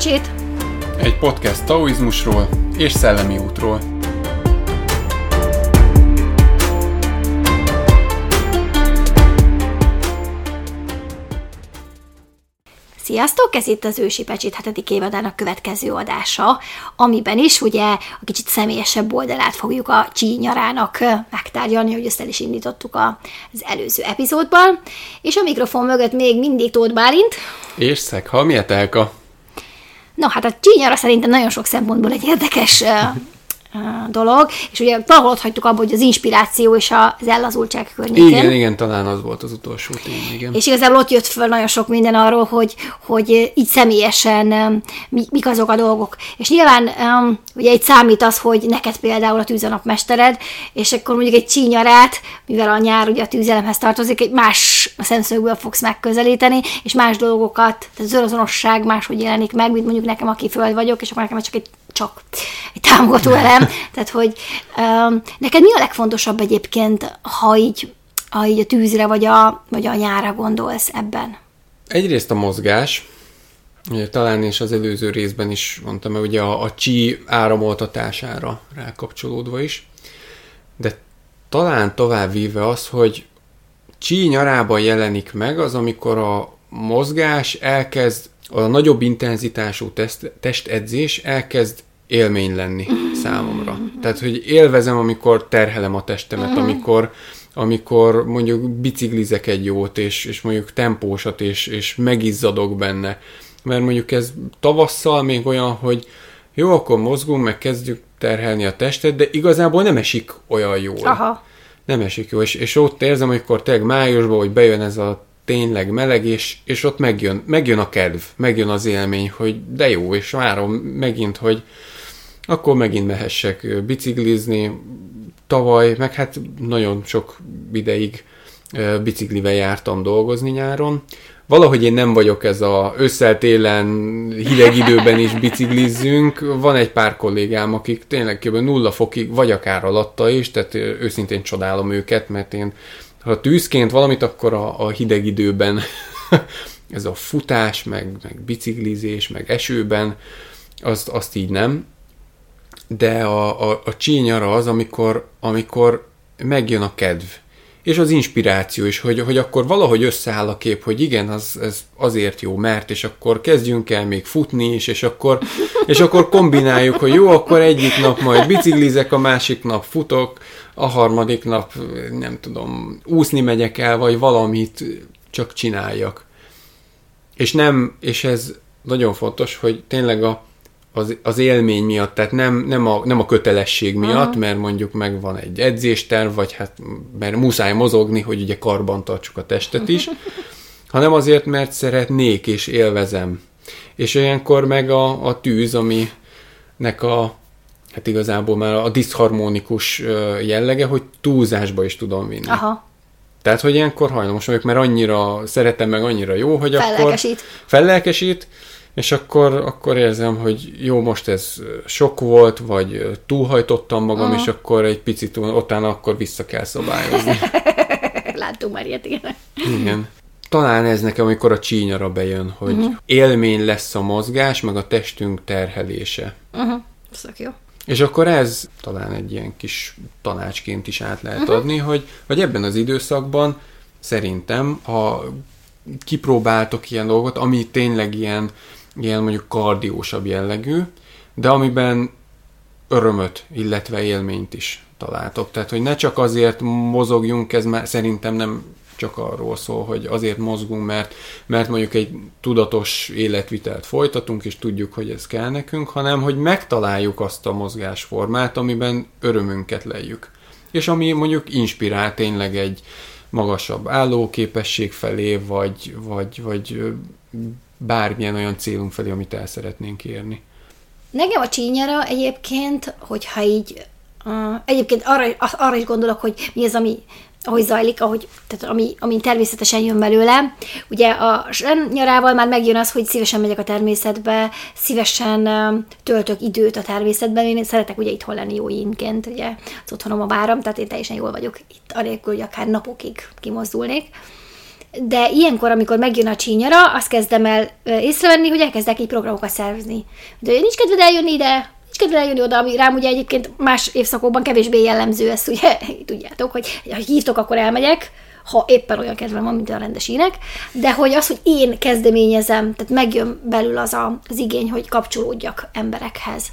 Pecsét, Egy podcast taoizmusról és szellemi útról. Sziasztok! Ez itt az Ősi Pecsét hetedik évadának következő adása, amiben is ugye a kicsit személyesebb oldalát fogjuk a csínyarának megtárgyalni, hogy ezt el is indítottuk az előző epizódban. És a mikrofon mögött még mindig Tóth Bálint. És Szekha Mietelka. No, hát a csínyara szerintem nagyon sok szempontból egy érdekes dolog, és ugye valahol ott hagytuk abba, hogy az inspiráció és az ellazultság környékén. Igen, igen, talán az volt az utolsó tény, igen. És igazából ott jött föl nagyon sok minden arról, hogy, hogy így személyesen mik azok a dolgok. És nyilván ugye egy számít az, hogy neked például a tűzanapmestered, és akkor mondjuk egy csínyarát, mivel a nyár ugye a tűzelemhez tartozik, egy más szemszögből fogsz megközelíteni, és más dolgokat, tehát az önazonosság máshogy jelenik meg, mint mondjuk nekem, aki föld vagyok, és akkor nekem csak egy csak egy támogató elem. Tehát, hogy um, neked mi a legfontosabb egyébként, ha így, ha így a tűzre vagy a, vagy a nyára gondolsz ebben? Egyrészt a mozgás, ugye, talán és az előző részben is mondtam, hogy ugye a, a csí áramoltatására rákapcsolódva is, de talán tovább víve az, hogy csí nyarában jelenik meg az, amikor a mozgás elkezd, a nagyobb intenzitású test, testedzés elkezd élmény lenni számomra. Tehát, hogy élvezem, amikor terhelem a testemet, amikor, amikor mondjuk biciklizek egy jót, és, és mondjuk tempósat, és, és megizzadok benne. Mert mondjuk ez tavasszal még olyan, hogy jó, akkor mozgunk, meg kezdjük terhelni a testet, de igazából nem esik olyan jól. Aha. Nem esik jól, és, és ott érzem, amikor tényleg májusban, hogy bejön ez a tényleg meleg, és, és ott megjön, megjön a kedv, megjön az élmény, hogy de jó, és várom megint, hogy, akkor megint mehessek biciklizni. Tavaly, meg hát nagyon sok ideig biciklivel jártam dolgozni nyáron. Valahogy én nem vagyok ez a ősszel-télen hideg időben is biciklizzünk. Van egy pár kollégám, akik tényleg kb. nulla fokig, vagy akár alatta is, tehát őszintén csodálom őket, mert én ha tűzként valamit, akkor a, a hideg időben ez a futás, meg, meg biciklizés, meg esőben, azt, azt így nem. De a, a, a csínyara az, amikor, amikor megjön a kedv, és az inspiráció is, hogy, hogy akkor valahogy összeáll a kép, hogy igen, az, ez azért jó, mert, és akkor kezdjünk el még futni is, és akkor, és akkor kombináljuk, hogy jó, akkor egyik nap majd biciklizek, a másik nap futok, a harmadik nap, nem tudom, úszni megyek el, vagy valamit csak csináljak. És nem, és ez nagyon fontos, hogy tényleg a, az, az élmény miatt, tehát nem, nem, a, nem a kötelesség miatt, uh-huh. mert mondjuk megvan egy edzésterv, vagy hát mert muszáj mozogni, hogy ugye karban tartsuk a testet is, hanem azért, mert szeretnék és élvezem. És olyankor meg a, a tűz, aminek a hát igazából már a diszharmonikus jellege, hogy túlzásba is tudom vinni. Aha. Tehát, hogy ilyenkor hajlamos vagyok, mert annyira szeretem, meg annyira jó, hogy fellelkesít. akkor... Fellelkesít. És akkor, akkor érzem, hogy jó, most ez sok volt, vagy túlhajtottam magam, uh-huh. és akkor egy picit utána akkor vissza kell szabályozni. Láttunk már ilyet, igen. Igen. Talán ez nekem, amikor a csínyara bejön, hogy uh-huh. élmény lesz a mozgás, meg a testünk terhelése. Uh-huh. Szok jó. És akkor ez talán egy ilyen kis tanácsként is át lehet uh-huh. adni, hogy, hogy ebben az időszakban szerintem, ha kipróbáltok ilyen dolgot, ami tényleg ilyen ilyen mondjuk kardiósabb jellegű, de amiben örömöt, illetve élményt is találtok. Tehát, hogy ne csak azért mozogjunk, ez már szerintem nem csak arról szól, hogy azért mozgunk, mert, mert mondjuk egy tudatos életvitelt folytatunk, és tudjuk, hogy ez kell nekünk, hanem hogy megtaláljuk azt a mozgásformát, amiben örömünket lejjük. És ami mondjuk inspirál tényleg egy magasabb állóképesség felé, vagy, vagy, vagy bármilyen olyan célunk felé, amit el szeretnénk érni. Nekem a csínyara egyébként, hogyha így, uh, egyébként arra, arra is gondolok, hogy mi az, ami ahogy zajlik, ahogy, tehát ami, ami természetesen jön belőle. Ugye a nyarával már megjön az, hogy szívesen megyek a természetbe, szívesen töltök időt a természetben. Én szeretek ugye itthon lenni jó inként, ugye az otthonom a váram, tehát én teljesen jól vagyok itt, anélkül, hogy akár napokig kimozdulnék. De ilyenkor, amikor megjön a csínyara, azt kezdem el észrevenni, hogy elkezdek így programokat szervezni. De nincs kedved eljönni ide, nincs kedved eljönni oda, ami rám ugye egyébként más évszakokban kevésbé jellemző, ezt ugye tudjátok, hogy ha hívtok, akkor elmegyek, ha éppen olyan kedvem van, mint a rendesínek, de hogy az, hogy én kezdeményezem, tehát megjön belül az a, az igény, hogy kapcsolódjak emberekhez.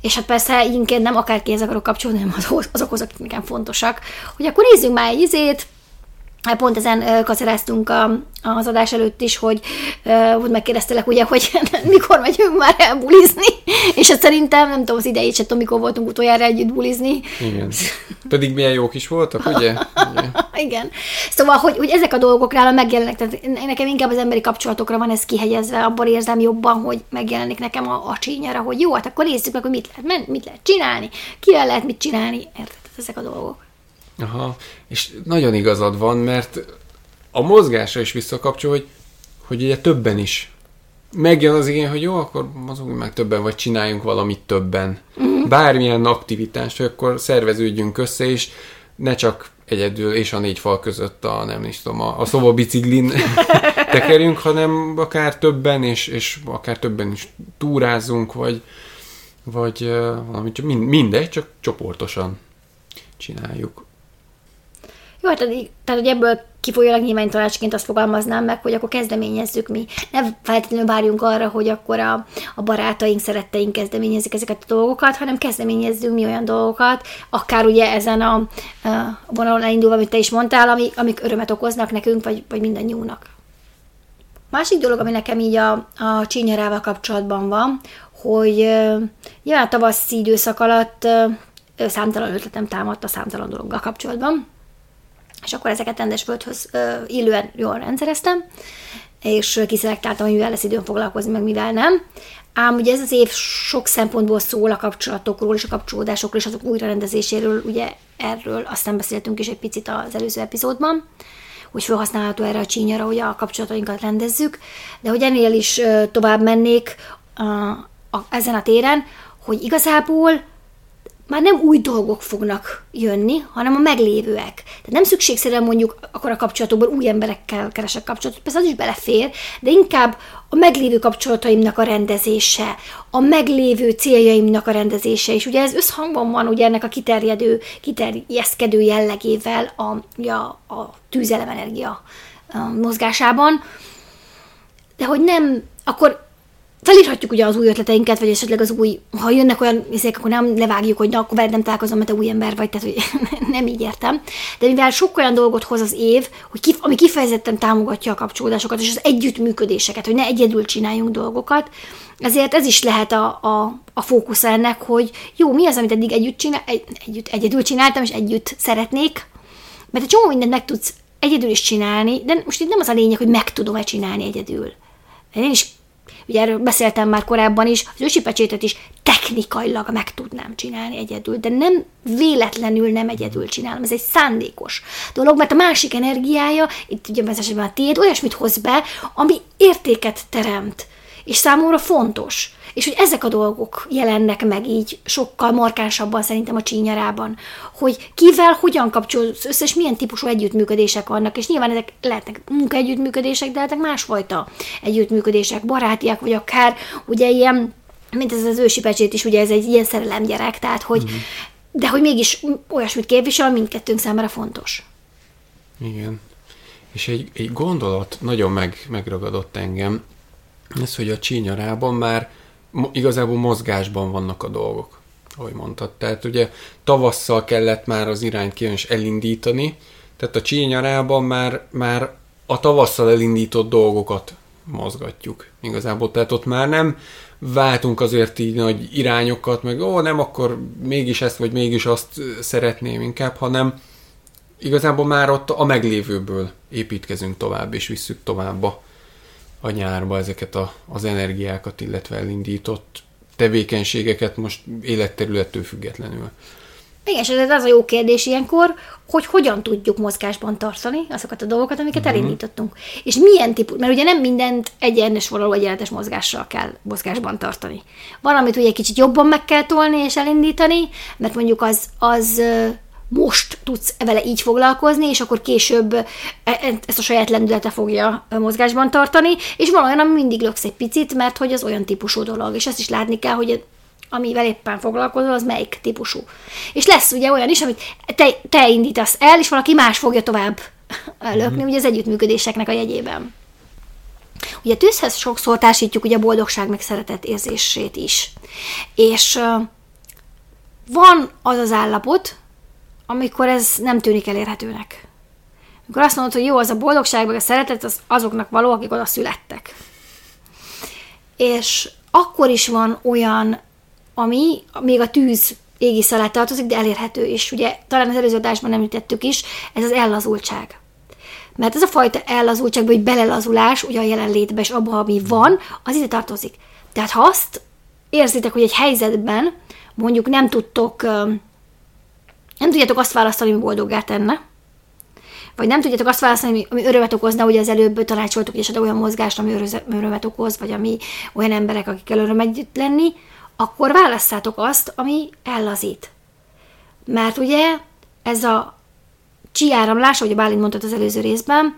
És hát persze inkább nem akárkihez akarok kapcsolódni, hanem azokhoz, akik nekem fontosak, hogy akkor nézzünk már egy izét, pont ezen kaceráztunk az adás előtt is, hogy, hogy megkérdeztelek ugye, hogy mikor megyünk már el bulizni, és hát szerintem nem tudom, az idejét sem tudom, mikor voltunk utoljára együtt bulizni. Igen. Pedig milyen jók is voltak, ugye? Igen. Igen. Szóval, hogy, hogy ezek a dolgok nálam megjelennek, tehát nekem inkább az emberi kapcsolatokra van ez kihegyezve, abban érzem jobban, hogy megjelenik nekem a, a csínyára, hogy jó, hát akkor nézzük meg, hogy mit lehet, mit lehet csinálni, kivel lehet mit csinálni, érted? Ezek a dolgok. Aha, és nagyon igazad van, mert a mozgásra is visszakapcsol, hogy, hogy ugye többen is. Megjön az igény, hogy jó, akkor mozogunk meg többen, vagy csináljunk valamit többen. Uh-huh. Bármilyen aktivitást, hogy akkor szerveződjünk össze, és ne csak egyedül és a négy fal között a, nem is tudom, a, a szoba biciklin tekerjünk, hanem akár többen, és, és akár többen is túrázunk, vagy, vagy valami, mindegy, csak csoportosan csináljuk. Jó, hát tehát, hogy ebből kifolyólag nyilván tanácsként azt fogalmaznám meg, hogy akkor kezdeményezzük mi. Ne feltétlenül várjunk arra, hogy akkor a, a barátaink, szeretteink kezdeményezik ezeket a dolgokat, hanem kezdeményezzünk mi olyan dolgokat, akár ugye ezen a, a vonalon elindulva, amit te is mondtál, ami, amik örömet okoznak nekünk, vagy, vagy mindannyiunknak. Másik dolog, ami nekem így a, a csínyarával kapcsolatban van, hogy uh, nyilván tavaszi időszak alatt számtalan ötletem támadt a számtalan dologgal kapcsolatban, és akkor ezeket rendes földhöz illően jól rendszereztem, és kiszelektáltam, hogy mivel lesz időm foglalkozni, meg mivel nem. Ám ugye ez az év sok szempontból szól a kapcsolatokról és a kapcsolódásokról és azok újrarendezéséről, ugye erről aztán beszéltünk is egy picit az előző epizódban, hogy felhasználható erre a csínyara, hogy a kapcsolatainkat rendezzük, de hogy ennél is tovább mennék a, a, ezen a téren, hogy igazából már nem új dolgok fognak jönni, hanem a meglévőek. Tehát nem szükségszerűen mondjuk akkor a kapcsolatokban új emberekkel keresek kapcsolatot, persze az is belefér, de inkább a meglévő kapcsolataimnak a rendezése, a meglévő céljaimnak a rendezése, és ugye ez összhangban van ugye ennek a kiterjedő, kiterjeszkedő jellegével a, a, a tűzelemenergia mozgásában, de hogy nem, akkor felírhatjuk ugye az új ötleteinket, vagy esetleg az új, ha jönnek olyan izék, akkor nem levágjuk, hogy na, akkor veled nem találkozom, mert te új ember vagy, tehát hogy nem így értem. De mivel sok olyan dolgot hoz az év, hogy kif, ami kifejezetten támogatja a kapcsolódásokat, és az együttműködéseket, hogy ne egyedül csináljunk dolgokat, ezért ez is lehet a, a, a fókusz ennek, hogy jó, mi az, amit eddig együtt, csinál, egy, együtt egyedül csináltam, és együtt szeretnék, mert egy csomó mindent meg tudsz egyedül is csinálni, de most itt nem az a lényeg, hogy meg tudom-e csinálni egyedül. Én is ugye erről beszéltem már korábban is, az ősi pecsétet is technikailag meg tudnám csinálni egyedül, de nem véletlenül nem egyedül csinálom, ez egy szándékos dolog, mert a másik energiája, itt ugye esetben a tiéd, olyasmit hoz be, ami értéket teremt, és számomra fontos. És hogy ezek a dolgok jelennek meg így sokkal markánsabban szerintem a csínyarában, hogy kivel hogyan kapcsolódsz össze, és milyen típusú együttműködések vannak, és nyilván ezek lehetnek munkaegyüttműködések, de lehetnek másfajta együttműködések, barátiak, vagy akár ugye ilyen, mint ez az ősi pecsét is, ugye ez egy ilyen szerelemgyerek, tehát hogy, mm. de hogy mégis olyasmit képvisel, mindkettőnk számára fontos. Igen. És egy, egy gondolat nagyon meg, megragadott engem, ez, hogy a csínyarában már igazából mozgásban vannak a dolgok, ahogy mondtad. Tehát ugye tavasszal kellett már az irányt kijön és elindítani, tehát a csínyarában már, már a tavasszal elindított dolgokat mozgatjuk igazából. Tehát ott már nem váltunk azért így nagy irányokat, meg ó, nem, akkor mégis ezt, vagy mégis azt szeretném inkább, hanem igazából már ott a meglévőből építkezünk tovább, és visszük tovább a, a nyárba ezeket a, az energiákat, illetve elindított tevékenységeket most életterülettől függetlenül. Igen, és ez az a jó kérdés ilyenkor, hogy hogyan tudjuk mozgásban tartani azokat a dolgokat, amiket uh-huh. elindítottunk. És milyen típus, mert ugye nem mindent egyenes vonalú egyenletes mozgással kell mozgásban tartani. Valamit ugye kicsit jobban meg kell tolni és elindítani, mert mondjuk az, az most tudsz vele így foglalkozni, és akkor később e- e- ezt a saját lendülete fogja mozgásban tartani, és van olyan, ami mindig löksz egy picit, mert hogy az olyan típusú dolog, és ezt is látni kell, hogy amivel éppen foglalkozol, az melyik típusú. És lesz ugye olyan is, amit te, te indítasz el, és valaki más fogja tovább lökni, mm-hmm. ugye az együttműködéseknek a jegyében. Ugye tűzhez sokszor társítjuk ugye a boldogság meg szeretet érzését is. És uh, van az az állapot, amikor ez nem tűnik elérhetőnek. Amikor azt mondod, hogy jó, az a boldogság, meg a szeretet, az azoknak való, akik oda születtek. És akkor is van olyan, ami még a tűz égisz alá tartozik, de elérhető, és ugye talán az előző adásban említettük is, ez az ellazultság. Mert ez a fajta ellazultság, vagy belelazulás, ugye a jelenlétben és abban, ami van, az ide tartozik. Tehát ha azt érzitek, hogy egy helyzetben mondjuk nem tudtok nem tudjátok azt választani, ami boldoggá tenne, vagy nem tudjátok azt választani, ami örömet okozna, ugye az előbb tanácsoltuk, és olyan mozgást, ami örömet okoz, vagy ami olyan emberek, akikkel öröm együtt lenni, akkor válasszátok azt, ami ellazít. Mert ugye ez a csiáramlás, ahogy Bálint mondtad az előző részben,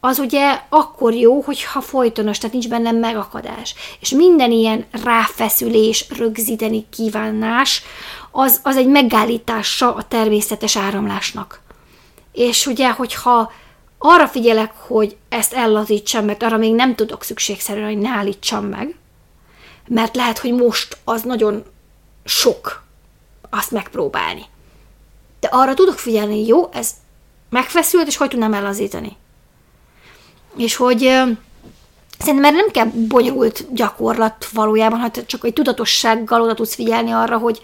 az ugye akkor jó, hogyha folytonos, tehát nincs benne megakadás. És minden ilyen ráfeszülés, rögzíteni kívánás, az, az egy megállítása a természetes áramlásnak. És ugye, hogyha arra figyelek, hogy ezt ellazítsam, mert arra még nem tudok szükségszerűen, hogy ne állítsam meg, mert lehet, hogy most az nagyon sok azt megpróbálni. De arra tudok figyelni, jó, ez megfeszült, és hogy tudnám ellazítani. És hogy szerintem erre nem kell bonyolult gyakorlat valójában, hát csak egy tudatossággal oda tudsz figyelni arra, hogy,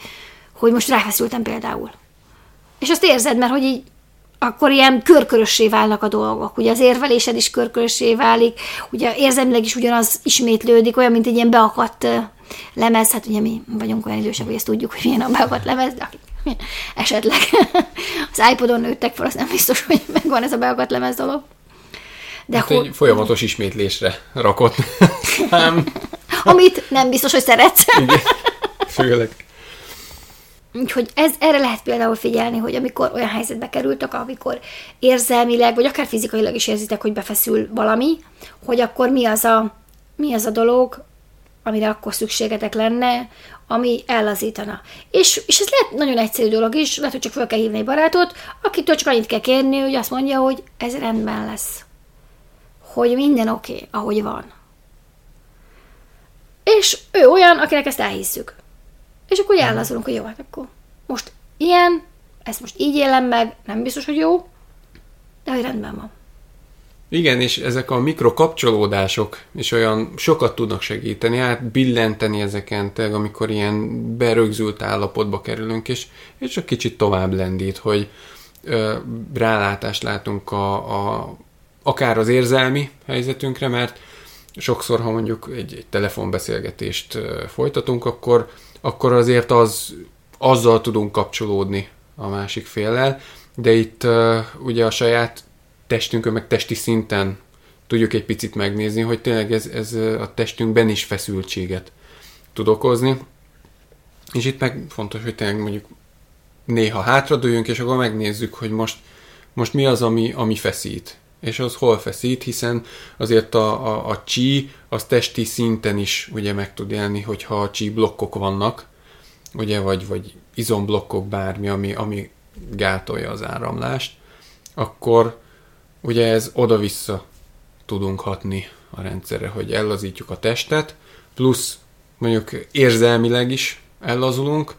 hogy most ráfeszültem például. És azt érzed, mert hogy így akkor ilyen körkörössé válnak a dolgok. Ugye az érvelésed is körkörössé válik, ugye érzelmileg is ugyanaz ismétlődik, olyan, mint egy ilyen beakadt lemez, hát ugye mi vagyunk olyan idősek, hogy ezt tudjuk, hogy milyen a beakadt lemez, de esetleg az iPodon nőttek fel, az nem biztos, hogy megvan ez a beakadt lemez dolog. De hát egy folyamatos ismétlésre rakott Amit nem biztos, hogy szeretsz. Igen, főleg. Úgyhogy ez, erre lehet például figyelni, hogy amikor olyan helyzetbe kerültek, amikor érzelmileg, vagy akár fizikailag is érzitek, hogy befeszül valami, hogy akkor mi az a, mi az a dolog, amire akkor szükségetek lenne, ami ellazítana. És, és ez lehet nagyon egyszerű dolog is, lehet, hogy csak fel kell hívni egy barátot, akitől csak annyit kell kérni, hogy azt mondja, hogy ez rendben lesz. Hogy minden oké, okay, ahogy van. És ő olyan, akinek ezt elhisszük. És akkor ellazulunk, hogy jó, hát akkor most ilyen, ezt most így élem meg, nem biztos, hogy jó, de hogy rendben van. Igen, és ezek a mikrokapcsolódások is olyan sokat tudnak segíteni, hát billenteni ezeken, tényleg, amikor ilyen berögzült állapotba kerülünk, és, és csak kicsit tovább lendít, hogy ö, rálátást látunk a, a, akár az érzelmi helyzetünkre, mert sokszor, ha mondjuk egy, egy telefonbeszélgetést folytatunk, akkor akkor azért az, azzal tudunk kapcsolódni a másik féllel, de itt uh, ugye a saját testünkön, meg testi szinten tudjuk egy picit megnézni, hogy tényleg ez, ez a testünkben is feszültséget tud okozni. És itt meg fontos, hogy tényleg mondjuk néha hátradőjünk, és akkor megnézzük, hogy most, most mi az, ami, ami feszít. És az hol feszít, hiszen azért a, a, a csí az testi szinten is ugye meg tud élni, hogyha a csí blokkok vannak, ugye, vagy, vagy izomblokkok, bármi, ami, ami gátolja az áramlást, akkor ugye ez oda-vissza tudunk hatni a rendszerre, hogy ellazítjuk a testet, plusz mondjuk érzelmileg is ellazulunk,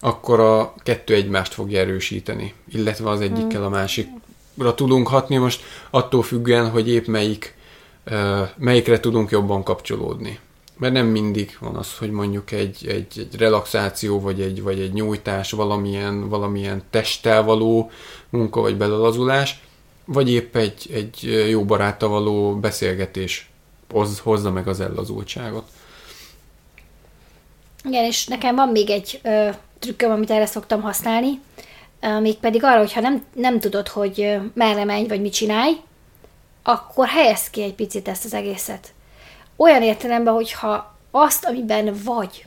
akkor a kettő egymást fogja erősíteni, illetve az egyikkel a másikra tudunk hatni, most attól függően, hogy épp melyik, melyikre tudunk jobban kapcsolódni. Mert nem mindig van az, hogy mondjuk egy, egy, egy relaxáció, vagy egy, vagy egy nyújtás, valamilyen, valamilyen testtel való munka, vagy belelazulás, vagy épp egy, egy jó baráttal való beszélgetés hoz, hozza meg az ellazultságot. Igen, és nekem van még egy ö, trükköm, amit erre szoktam használni, mégpedig arra, hogyha nem, nem tudod, hogy merre menj, vagy mit csinálj, akkor helyez ki egy picit ezt az egészet. Olyan értelemben, hogyha azt, amiben vagy,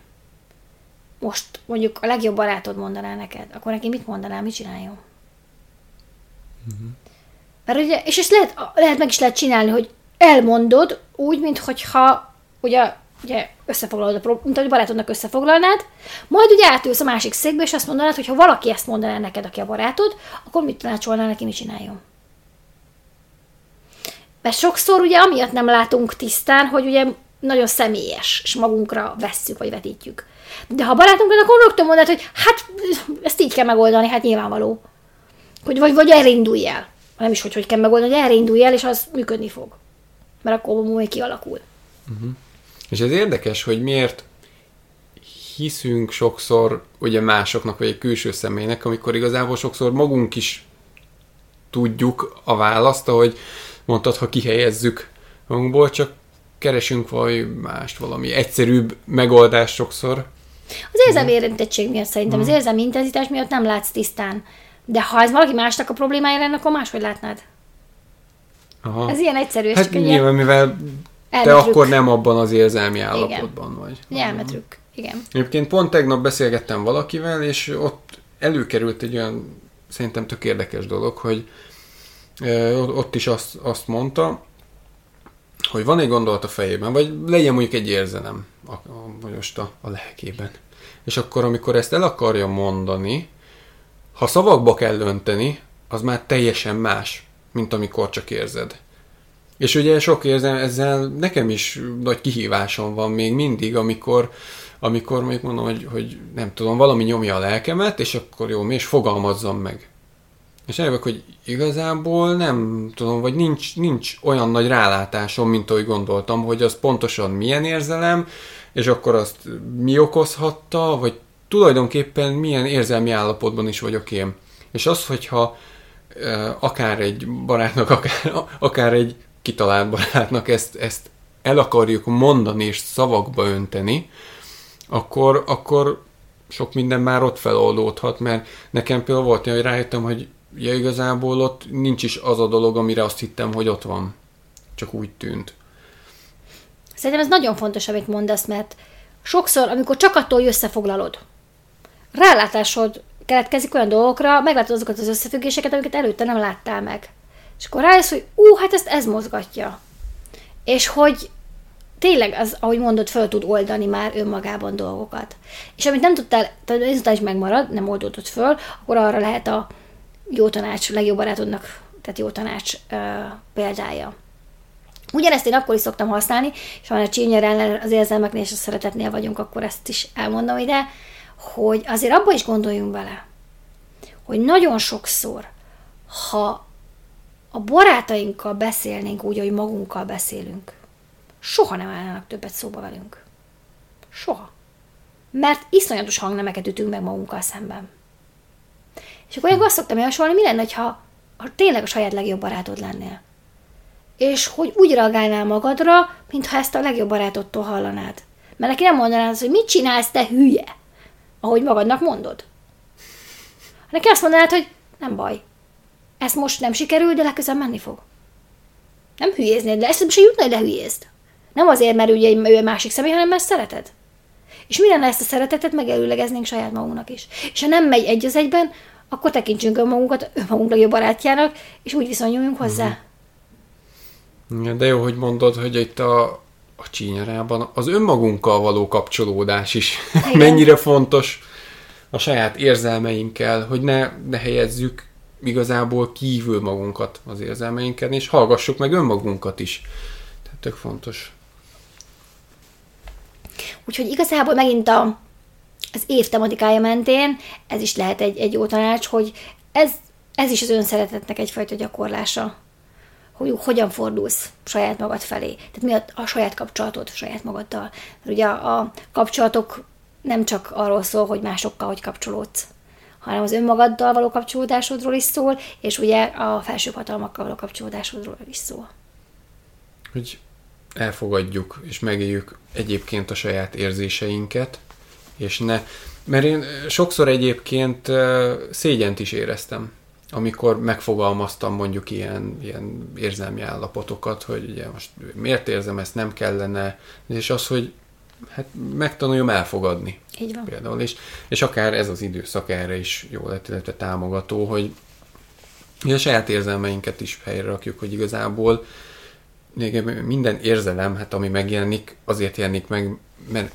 most mondjuk a legjobb barátod mondaná neked, akkor neki mit mondanál, mit csináljon? Uh-huh. Mert ugye, és ezt lehet, lehet meg is lehet csinálni, hogy elmondod úgy, mintha ugye, ugye összefoglalod a problémát, hogy barátodnak összefoglalnád, majd ugye átülsz a másik székbe, és azt mondanád, hogy ha valaki ezt mondaná neked, aki a barátod, akkor mit tanácsolnál neki, mit csináljon? Mert sokszor ugye amiatt nem látunk tisztán, hogy ugye nagyon személyes, és magunkra vesszük, vagy vetítjük. De ha barátunk akkor rögtön mondod, hogy hát ezt így kell megoldani, hát nyilvánvaló. Hogy vagy, vagy erre el. Nem is, hogy hogy kell megoldani, hogy erre el, és az működni fog. Mert akkor majd kialakul. Uh-huh. És ez érdekes, hogy miért hiszünk sokszor ugye másoknak, vagy egy külső személynek, amikor igazából sokszor magunk is tudjuk a választ, ahogy mondtad, ha kihelyezzük magunkból, csak keresünk valami mást, valami egyszerűbb megoldást sokszor. Az érzelmi érintettség miatt szerintem, mm. az érzelmi intenzitás miatt nem látsz tisztán. De ha ez valaki másnak a problémája lenne, akkor máshogy látnád. Aha. Ez ilyen egyszerű. Hát nyilván, ilyen... mivel te akkor nem abban az érzelmi állapotban vagy. Elmetrük. Igen. Egyébként pont tegnap beszélgettem valakivel, és ott előkerült egy olyan szerintem tök érdekes dolog, hogy ott is azt, azt mondta, hogy van egy gondolat a fejében, vagy legyen mondjuk egy érzelem a, a, most a, a lelkében. És akkor, amikor ezt el akarja mondani, ha szavakba kell önteni, az már teljesen más, mint amikor csak érzed. És ugye sok érzem, ezzel nekem is nagy kihívásom van még mindig, amikor, amikor még mondom, hogy, hogy nem tudom, valami nyomja a lelkemet, és akkor jó, mi is fogalmazzam meg. És eljövök, hogy igazából nem tudom, vagy nincs, nincs olyan nagy rálátásom, mint ahogy gondoltam, hogy az pontosan milyen érzelem, és akkor azt mi okozhatta, vagy tulajdonképpen milyen érzelmi állapotban is vagyok én. És az, hogyha akár egy barátnak, akár, akár egy kitalált barátnak ezt, ezt el akarjuk mondani és szavakba önteni, akkor, akkor sok minden már ott feloldódhat, mert nekem például volt hogy rájöttem, hogy ja, igazából ott nincs is az a dolog, amire azt hittem, hogy ott van. Csak úgy tűnt. Szerintem ez nagyon fontos, amit mondasz, mert sokszor, amikor csak attól összefoglalod, rálátásod keletkezik olyan dolgokra, meglátod azokat az összefüggéseket, amiket előtte nem láttál meg. És akkor rájössz, hogy ú, hát ezt ez mozgatja. És hogy tényleg, az, ahogy mondod, föl tud oldani már önmagában dolgokat. És amit nem tudtál, tehát ezután is megmarad, nem oldódott föl, akkor arra lehet a jó tanács, legjobb barátodnak, tehát jó tanács ö, példája. Ugyanezt én akkor is szoktam használni, és ha a csínyerrel az érzelmeknél és a szeretetnél vagyunk, akkor ezt is elmondom ide, hogy azért abba is gondoljunk bele, hogy nagyon sokszor, ha a barátainkkal beszélnénk úgy, hogy magunkkal beszélünk, soha nem állnának többet szóba velünk. Soha. Mert iszonyatos hangnemeket ütünk meg magunkkal szemben. És akkor én azt szoktam javasolni, mi lenne, ha, ha tényleg a saját legjobb barátod lennél. És hogy úgy reagálnál magadra, mintha ezt a legjobb barátodtól hallanád. Mert neki nem mondanád hogy mit csinálsz, te hülye, ahogy magadnak mondod. Neki azt mondanád, hogy nem baj, ez most nem sikerül, de legközelebb menni fog. Nem hülyéznéd le, ezt se jutna, hogy lehülyézd. Nem azért, mert ugye ő a másik személy, hanem mert szereted. És mi lenne ezt a szeretetet megelőlegeznénk saját magunknak is. És ha nem megy egy az egyben, akkor tekintsünk önmagunkat önmagunk legjobb barátjának, és úgy viszonyuljunk hozzá. Mm. De jó, hogy mondod, hogy itt a, a csínyarában az önmagunkkal való kapcsolódás is Igen. mennyire fontos a saját érzelmeinkkel, hogy ne, ne helyezzük igazából kívül magunkat az érzelmeinken, és hallgassuk meg önmagunkat is. Tehát tök fontos. Úgyhogy igazából megint a, az év tematikája mentén ez is lehet egy, egy jó tanács, hogy ez, ez is az önszeretetnek egyfajta gyakorlása. Hogy hogyan fordulsz saját magad felé. Tehát mi a, a saját kapcsolatod saját magaddal. Mert ugye a, a kapcsolatok nem csak arról szól, hogy másokkal hogy kapcsolódsz, hanem az önmagaddal való kapcsolódásodról is szól, és ugye a felsőbb hatalmakkal való kapcsolódásodról is szól. Hogy elfogadjuk és megéljük egyébként a saját érzéseinket, és ne... Mert én sokszor egyébként szégyent is éreztem, amikor megfogalmaztam mondjuk ilyen, ilyen érzelmi állapotokat, hogy ugye most miért érzem ezt, nem kellene, és az, hogy hát megtanuljam elfogadni. Így van. Például, és, és akár ez az időszak erre is jó lett, illetve támogató, hogy a saját érzelmeinket is helyre rakjuk, hogy igazából minden érzelem, hát ami megjelenik, azért jelenik meg, mert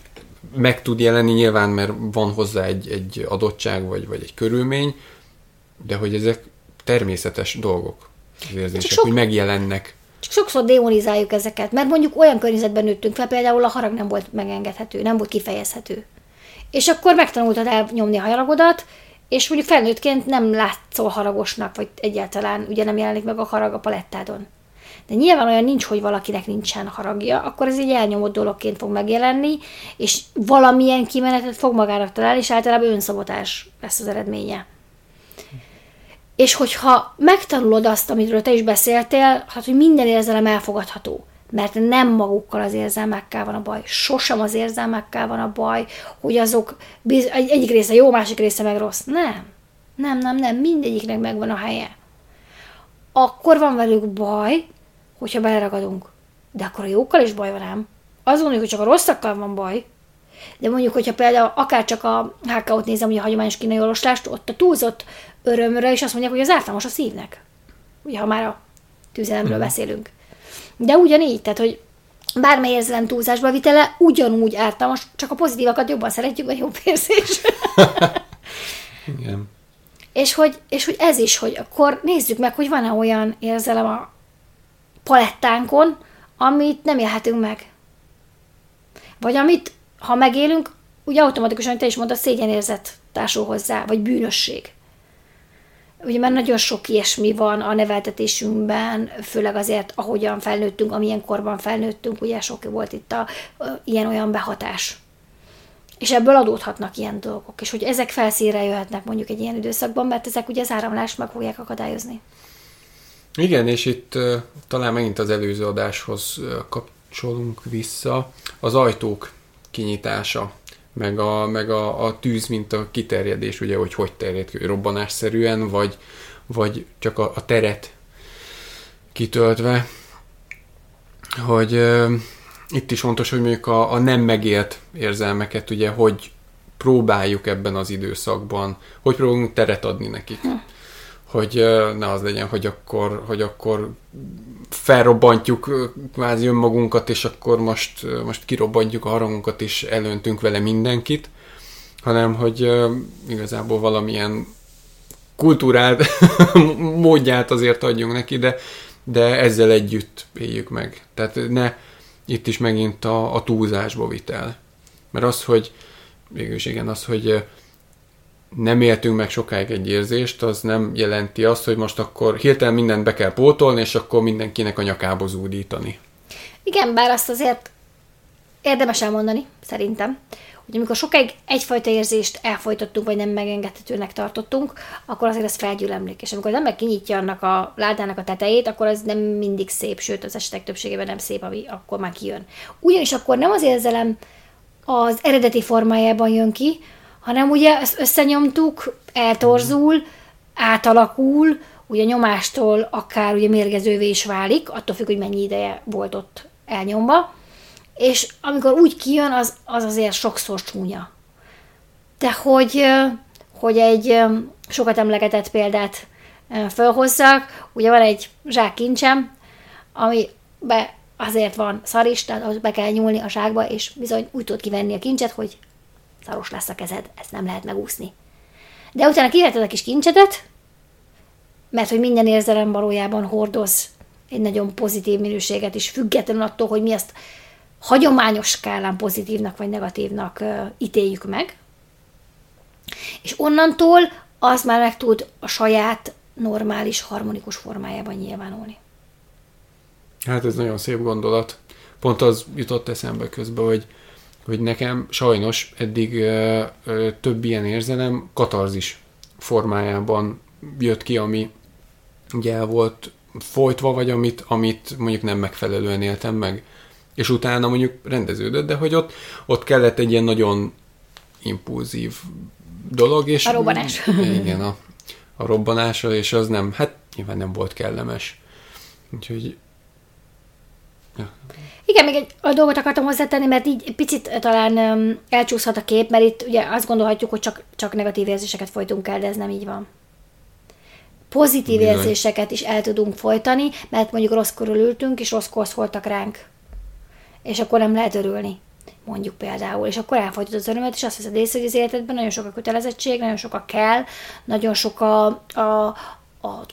meg tud jelenni nyilván, mert van hozzá egy, egy adottság, vagy, vagy egy körülmény, de hogy ezek természetes dolgok, az érzések, sok, hogy megjelennek. Csak sokszor demonizáljuk ezeket, mert mondjuk olyan környezetben nőttünk fel, például a harag nem volt megengedhető, nem volt kifejezhető. És akkor megtanultad elnyomni a haragodat, és mondjuk felnőttként nem látszol haragosnak, vagy egyáltalán ugye nem jelenik meg a harag a palettádon. De nyilván olyan nincs, hogy valakinek nincsen haragja, akkor ez egy elnyomott dologként fog megjelenni, és valamilyen kimenetet fog magának találni, és általában önszabotás lesz az eredménye. És hogyha megtanulod azt, amiről te is beszéltél, hát, hogy minden érzelem elfogadható, mert nem magukkal az érzelmekkel van a baj, sosem az érzelmekkel van a baj, hogy azok biz- egy, egyik része jó, másik része meg rossz. Nem. Nem, nem, nem, mindegyiknek megvan a helye. Akkor van velük baj, hogyha beleragadunk. De akkor a jókkal is baj van ám. Azt mondjuk, hogy csak a rosszakkal van baj. De mondjuk, hogyha például akár csak a HK-ot nézem, ugye a hagyományos kínai olvaslást, ott a túlzott örömre is azt mondják, hogy az ártalmas a szívnek. Ugye, ha már a tüzelemről uh-huh. beszélünk. De ugyanígy, tehát, hogy bármely érzelem túlzásba vitele ugyanúgy ártalmas, csak a pozitívakat jobban szeretjük, vagy jobb érzés. Igen. És hogy, és hogy ez is, hogy akkor nézzük meg, hogy van-e olyan érzelem a palettánkon, amit nem élhetünk meg. Vagy amit, ha megélünk, ugye automatikusan, te is mondtad, szégyenérzet társul hozzá, vagy bűnösség. Ugye mert nagyon sok ilyesmi van a neveltetésünkben, főleg azért, ahogyan felnőttünk, amilyen korban felnőttünk, ugye sok volt itt a, ilyen-olyan behatás. És ebből adódhatnak ilyen dolgok, és hogy ezek felszínre jöhetnek mondjuk egy ilyen időszakban, mert ezek ugye az áramlást meg fogják akadályozni. Igen, és itt talán megint az előző adáshoz kapcsolunk vissza. Az ajtók kinyitása, meg a, meg a, a tűz, mint a kiterjedés, ugye, hogy hogy terjed ki, robbanásszerűen, vagy, vagy csak a, a teret kitöltve, hogy uh, itt is fontos, hogy mondjuk a, a nem megélt érzelmeket, ugye, hogy próbáljuk ebben az időszakban, hogy próbálunk teret adni nekik. Hogy ne az legyen, hogy akkor, hogy akkor felrobbantjuk kvázi önmagunkat, és akkor most, most kirobbantjuk a harangunkat, és elöntünk vele mindenkit, hanem hogy igazából valamilyen kultúrát, módját azért adjunk neki, de, de ezzel együtt éljük meg. Tehát ne itt is megint a, a túlzásba vitel. Mert az, hogy végülis igen, az, hogy nem éltünk meg sokáig egy érzést, az nem jelenti azt, hogy most akkor hirtelen mindent be kell pótolni, és akkor mindenkinek a nyakába zúdítani. Igen, bár azt azért érdemes elmondani, szerintem, hogy amikor sokáig egyfajta érzést elfolytottunk, vagy nem megengedhetőnek tartottunk, akkor azért ez felgyülemlik. És amikor az ember kinyitja annak a ládának a tetejét, akkor az nem mindig szép, sőt az esetek többségében nem szép, ami akkor már kijön. Ugyanis akkor nem az érzelem az eredeti formájában jön ki, hanem ugye ezt összenyomtuk, eltorzul, átalakul, ugye nyomástól akár ugye mérgezővé is válik, attól függ, hogy mennyi ideje volt ott elnyomva, és amikor úgy kijön, az, az azért sokszor csúnya. De hogy, hogy egy sokat emlegetett példát felhozzak, ugye van egy zsák kincsem, ami be azért van szar is, tehát be kell nyúlni a zsákba, és bizony úgy tud kivenni a kincset, hogy szaros lesz a kezed, ezt nem lehet megúszni. De utána kiveheted a kis kincsedet, mert hogy minden érzelem valójában hordoz egy nagyon pozitív minőséget is, függetlenül attól, hogy mi ezt hagyományos skálán pozitívnak vagy negatívnak ítéljük meg. És onnantól az már meg tud a saját normális, harmonikus formájában nyilvánulni. Hát ez nagyon szép gondolat. Pont az jutott eszembe közben, hogy hogy nekem sajnos eddig ö, ö, több ilyen érzelem katarzis formájában jött ki, ami ugye el volt folytva, vagy amit, amit mondjuk nem megfelelően éltem meg. És utána mondjuk rendeződött, de hogy ott, ott kellett egy ilyen nagyon impulzív dolog. És a robbanás. Igen, a, a robbanása, és az nem, hát nyilván nem volt kellemes. Úgyhogy Ja. Igen, még egy a dolgot akartam hozzátenni, mert így picit talán um, elcsúszhat a kép, mert itt ugye azt gondolhatjuk, hogy csak, csak negatív érzéseket folytunk el, de ez nem így van. pozitív Bizony. érzéseket is el tudunk folytani, mert mondjuk rossz körül ültünk, és rossz szóltak ránk. És akkor nem lehet örülni mondjuk például, és akkor elfogyott az örömet, és azt veszed észre, hogy az életedben nagyon sok a kötelezettség, nagyon sok a kell, nagyon sok a, a, a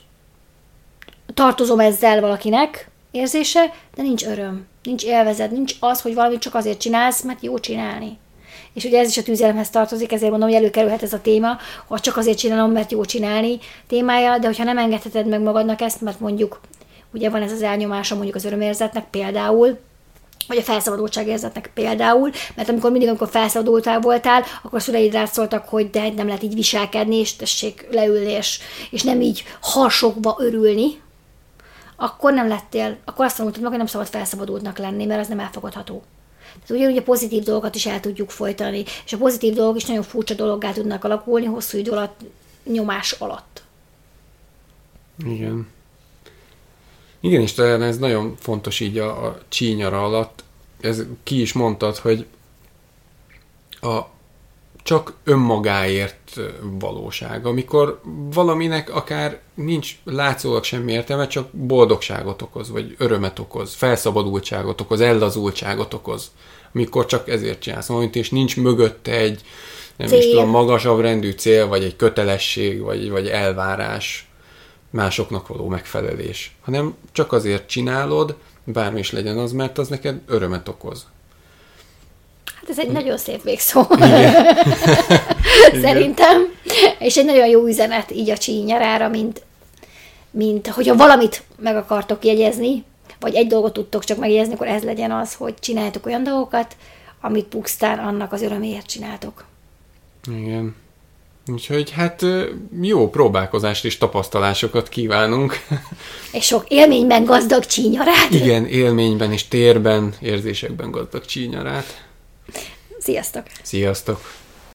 tartozom ezzel valakinek érzése, de nincs öröm, nincs élvezet, nincs az, hogy valamit csak azért csinálsz, mert jó csinálni. És ugye ez is a tűzelemhez tartozik, ezért mondom, hogy előkerülhet ez a téma, hogy csak azért csinálom, mert jó csinálni témája, de hogyha nem engedheted meg magadnak ezt, mert mondjuk ugye van ez az elnyomása mondjuk az örömérzetnek például, vagy a felszabadultság érzetnek például, mert amikor mindig, amikor felszabadultál voltál, akkor szüleid rád szóltak, hogy de nem lehet így viselkedni, és tessék leülni, és, és nem így harsogva örülni, akkor nem lettél, akkor azt tanultad meg, hogy nem szabad felszabadultnak lenni, mert az nem elfogadható. Tehát ugyanúgy a pozitív dolgokat is el tudjuk folytani, és a pozitív dolgok is nagyon furcsa dologgá tudnak alakulni hosszú idő alatt, nyomás alatt. Igen. Igen, és talán ez nagyon fontos így a, a csínyara alatt. Ez ki is mondtad, hogy a csak önmagáért valóság, amikor valaminek akár nincs látszólag semmi értelme, csak boldogságot okoz, vagy örömet okoz, felszabadultságot okoz, ellazultságot okoz, amikor csak ezért csinálsz valamit, és nincs mögötte egy nem Cél. is tudom, magasabb rendű cél, vagy egy kötelesség, vagy, vagy elvárás, másoknak való megfelelés, hanem csak azért csinálod, bármi is legyen az, mert az neked örömet okoz. Hát ez egy nagyon szép végszó. Szerintem. És egy nagyon jó üzenet így a csínyarára, mint, mint hogyha valamit meg akartok jegyezni, vagy egy dolgot tudtok csak megjegyezni, akkor ez legyen az, hogy csináljátok olyan dolgokat, amit pusztán annak az öröméért csináltok. Igen. Úgyhogy hát jó próbálkozást és tapasztalásokat kívánunk. És sok élményben gazdag csínyarát. Igen, élményben és térben, érzésekben gazdag csínyarát. Sziasztok! Sziasztok!